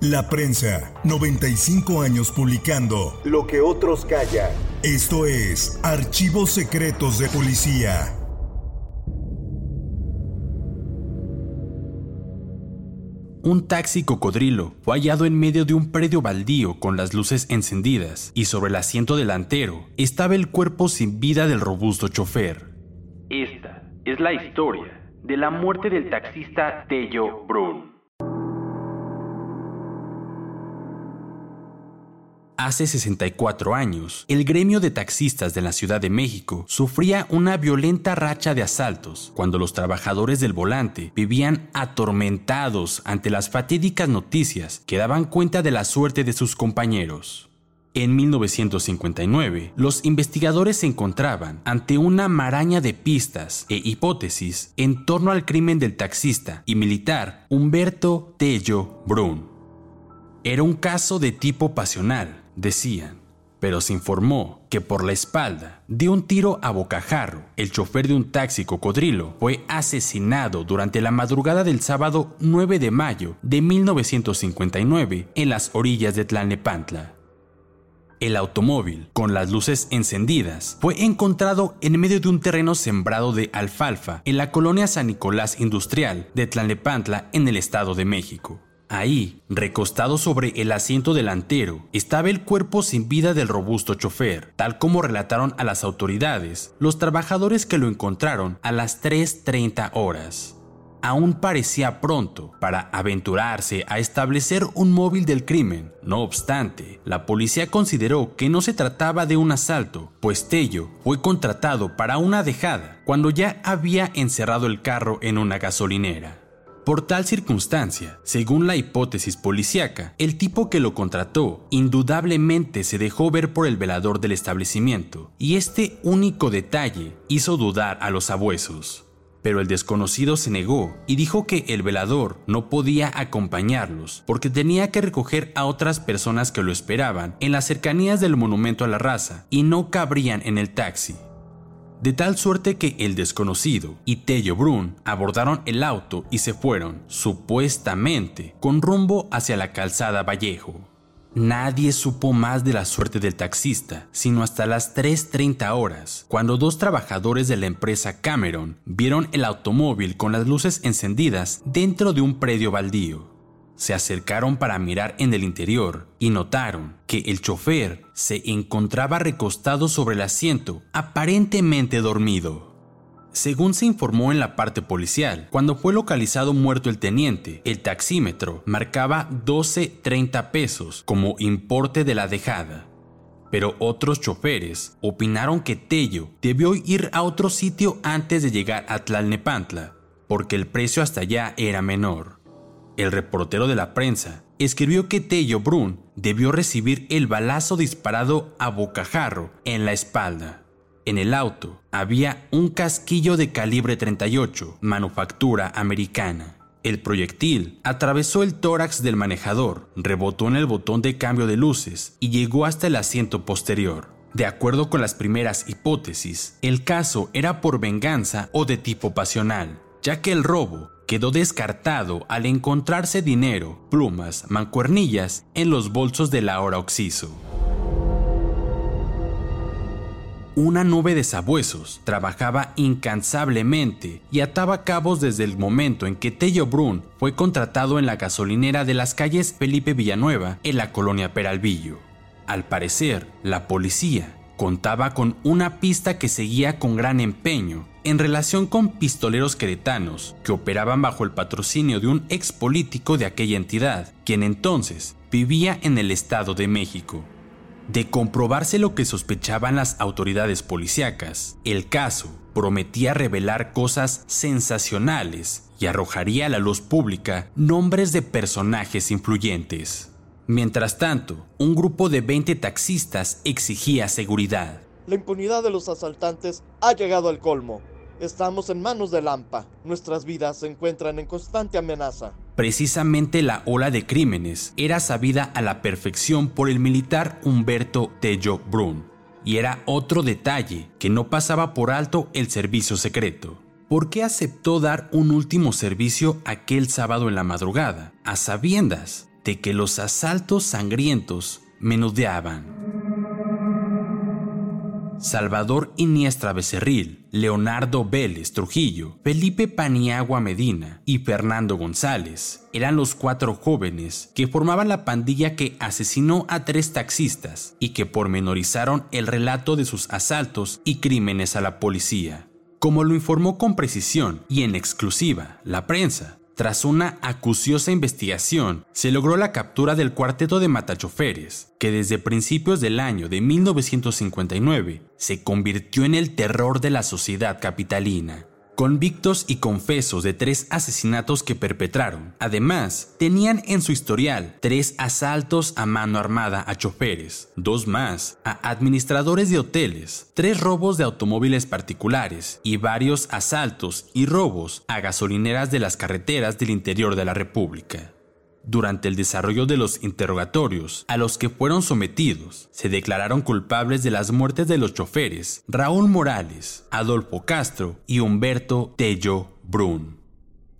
La prensa, 95 años publicando Lo que otros callan. Esto es Archivos Secretos de Policía. Un taxi cocodrilo fue hallado en medio de un predio baldío con las luces encendidas y sobre el asiento delantero estaba el cuerpo sin vida del robusto chofer. Esta es la historia de la muerte del taxista Tello Brun. Hace 64 años, el gremio de taxistas de la Ciudad de México sufría una violenta racha de asaltos cuando los trabajadores del volante vivían atormentados ante las fatídicas noticias que daban cuenta de la suerte de sus compañeros. En 1959, los investigadores se encontraban ante una maraña de pistas e hipótesis en torno al crimen del taxista y militar Humberto Tello Brun. Era un caso de tipo pasional, decían, pero se informó que por la espalda de un tiro a bocajarro, el chofer de un taxi cocodrilo fue asesinado durante la madrugada del sábado 9 de mayo de 1959 en las orillas de Tlalnepantla. El automóvil, con las luces encendidas, fue encontrado en medio de un terreno sembrado de alfalfa en la colonia San Nicolás Industrial de Tlalnepantla en el Estado de México. Ahí, recostado sobre el asiento delantero, estaba el cuerpo sin vida del robusto chofer, tal como relataron a las autoridades los trabajadores que lo encontraron a las 3.30 horas. Aún parecía pronto para aventurarse a establecer un móvil del crimen. No obstante, la policía consideró que no se trataba de un asalto, pues Tello fue contratado para una dejada cuando ya había encerrado el carro en una gasolinera. Por tal circunstancia, según la hipótesis policíaca, el tipo que lo contrató indudablemente se dejó ver por el velador del establecimiento, y este único detalle hizo dudar a los sabuesos. Pero el desconocido se negó y dijo que el velador no podía acompañarlos porque tenía que recoger a otras personas que lo esperaban en las cercanías del monumento a la raza y no cabrían en el taxi de tal suerte que el desconocido y Tello Brun abordaron el auto y se fueron, supuestamente, con rumbo hacia la calzada Vallejo. Nadie supo más de la suerte del taxista, sino hasta las 3.30 horas, cuando dos trabajadores de la empresa Cameron vieron el automóvil con las luces encendidas dentro de un predio baldío se acercaron para mirar en el interior y notaron que el chofer se encontraba recostado sobre el asiento, aparentemente dormido. Según se informó en la parte policial, cuando fue localizado muerto el teniente, el taxímetro marcaba 12.30 pesos como importe de la dejada. Pero otros choferes opinaron que Tello debió ir a otro sitio antes de llegar a Tlalnepantla, porque el precio hasta allá era menor el reportero de la prensa, escribió que Tello Brun debió recibir el balazo disparado a bocajarro en la espalda. En el auto había un casquillo de calibre 38, manufactura americana. El proyectil atravesó el tórax del manejador, rebotó en el botón de cambio de luces y llegó hasta el asiento posterior. De acuerdo con las primeras hipótesis, el caso era por venganza o de tipo pasional, ya que el robo quedó descartado al encontrarse dinero, plumas, mancuernillas en los bolsos del ahora Oxiso. Una nube de sabuesos trabajaba incansablemente y ataba cabos desde el momento en que Tello Brun fue contratado en la gasolinera de las calles Felipe Villanueva en la colonia Peralvillo. Al parecer, la policía contaba con una pista que seguía con gran empeño en relación con pistoleros queretanos que operaban bajo el patrocinio de un ex político de aquella entidad, quien entonces vivía en el Estado de México. De comprobarse lo que sospechaban las autoridades policíacas, el caso prometía revelar cosas sensacionales y arrojaría a la luz pública nombres de personajes influyentes. Mientras tanto, un grupo de 20 taxistas exigía seguridad. La impunidad de los asaltantes ha llegado al colmo. Estamos en manos de Lampa. Nuestras vidas se encuentran en constante amenaza. Precisamente la ola de crímenes era sabida a la perfección por el militar Humberto Tello Brun. Y era otro detalle que no pasaba por alto el servicio secreto. ¿Por qué aceptó dar un último servicio aquel sábado en la madrugada, a sabiendas de que los asaltos sangrientos menudeaban? Salvador Iniestra Becerril, Leonardo Vélez Trujillo, Felipe Paniagua Medina y Fernando González eran los cuatro jóvenes que formaban la pandilla que asesinó a tres taxistas y que pormenorizaron el relato de sus asaltos y crímenes a la policía. Como lo informó con precisión y en exclusiva la prensa, tras una acuciosa investigación, se logró la captura del cuarteto de matachoferes, que desde principios del año de 1959 se convirtió en el terror de la sociedad capitalina convictos y confesos de tres asesinatos que perpetraron. Además, tenían en su historial tres asaltos a mano armada a choferes, dos más a administradores de hoteles, tres robos de automóviles particulares y varios asaltos y robos a gasolineras de las carreteras del interior de la República. Durante el desarrollo de los interrogatorios a los que fueron sometidos, se declararon culpables de las muertes de los choferes Raúl Morales, Adolfo Castro y Humberto Tello Brun.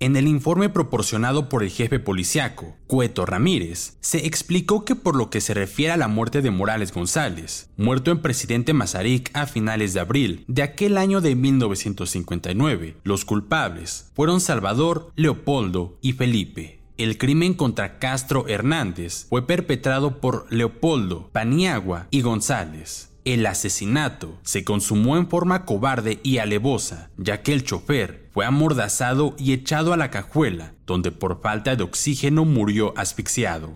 En el informe proporcionado por el jefe policiaco, Cueto Ramírez, se explicó que por lo que se refiere a la muerte de Morales González, muerto en Presidente Mazarik a finales de abril de aquel año de 1959, los culpables fueron Salvador, Leopoldo y Felipe. El crimen contra Castro Hernández fue perpetrado por Leopoldo, Paniagua y González. El asesinato se consumó en forma cobarde y alevosa, ya que el chofer fue amordazado y echado a la cajuela, donde por falta de oxígeno murió asfixiado.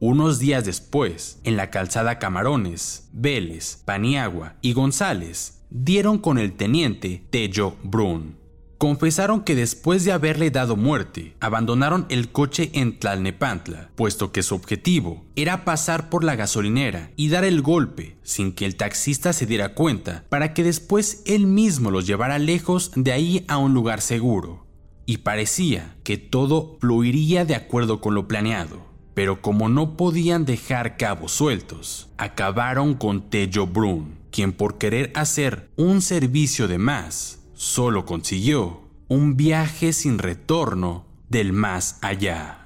Unos días después, en la calzada Camarones, Vélez, Paniagua y González dieron con el teniente Tello Brun confesaron que después de haberle dado muerte, abandonaron el coche en Tlalnepantla, puesto que su objetivo era pasar por la gasolinera y dar el golpe sin que el taxista se diera cuenta, para que después él mismo los llevara lejos de ahí a un lugar seguro. Y parecía que todo fluiría de acuerdo con lo planeado. Pero como no podían dejar cabos sueltos, acabaron con Tello Brun, quien por querer hacer un servicio de más, solo consiguió un viaje sin retorno del más allá.